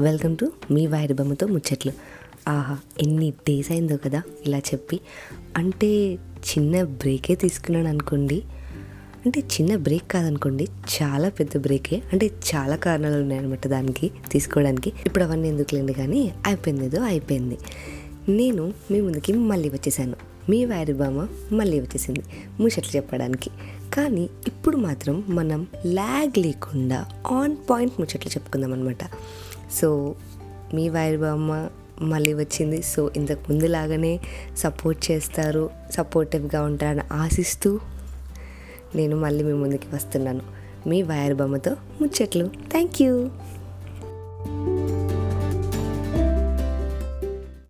Welcome to me వైరబమ్మతో ముచ్చట్లు. ఆహా ఎన్ని డేస్ అయిందో కదా ఇలా చెప్పి. అంటే చిన్న బ్రేకే తీసుకున్నాను అనుకోండి. అంటే చిన్న బ్రేక్ కాదనుకోండి చాలా పెద్ద బ్రేకే. అంటే చాలా కారణాలు ఉన్నాయన్నమాట దానికి తీసుకోవడానికి. ఇప్పుడు అవన్నీ ఎందుకులేండి కానీ అయిపోయింది ఏదో అయిపోయింది. నేను మీ ముందుకి మళ్ళీ వచ్చేసాను. మీ వైరబామ మళ్ళీ వచ్చేసింది ముచ్చట్లు చెప్పడానికి. కానీ ఇప్పుడు మాత్రం మనం ల్యాగ్ లేకుండా ఆన్ పాయింట్ ముచ్చట్లు చెప్పుకుందాం అనమాట సో మీ వైరబామ మళ్ళీ వచ్చింది. సో ఇంతకు ముందులాగానే సపోర్ట్ చేస్తారు సపోర్టివ్గా ఉంటారని ఆశిస్తూ నేను మళ్ళీ మీ ముందుకి వస్తున్నాను. మీ వైర్ బొమ్మతో ముచ్చట్లు. Thank you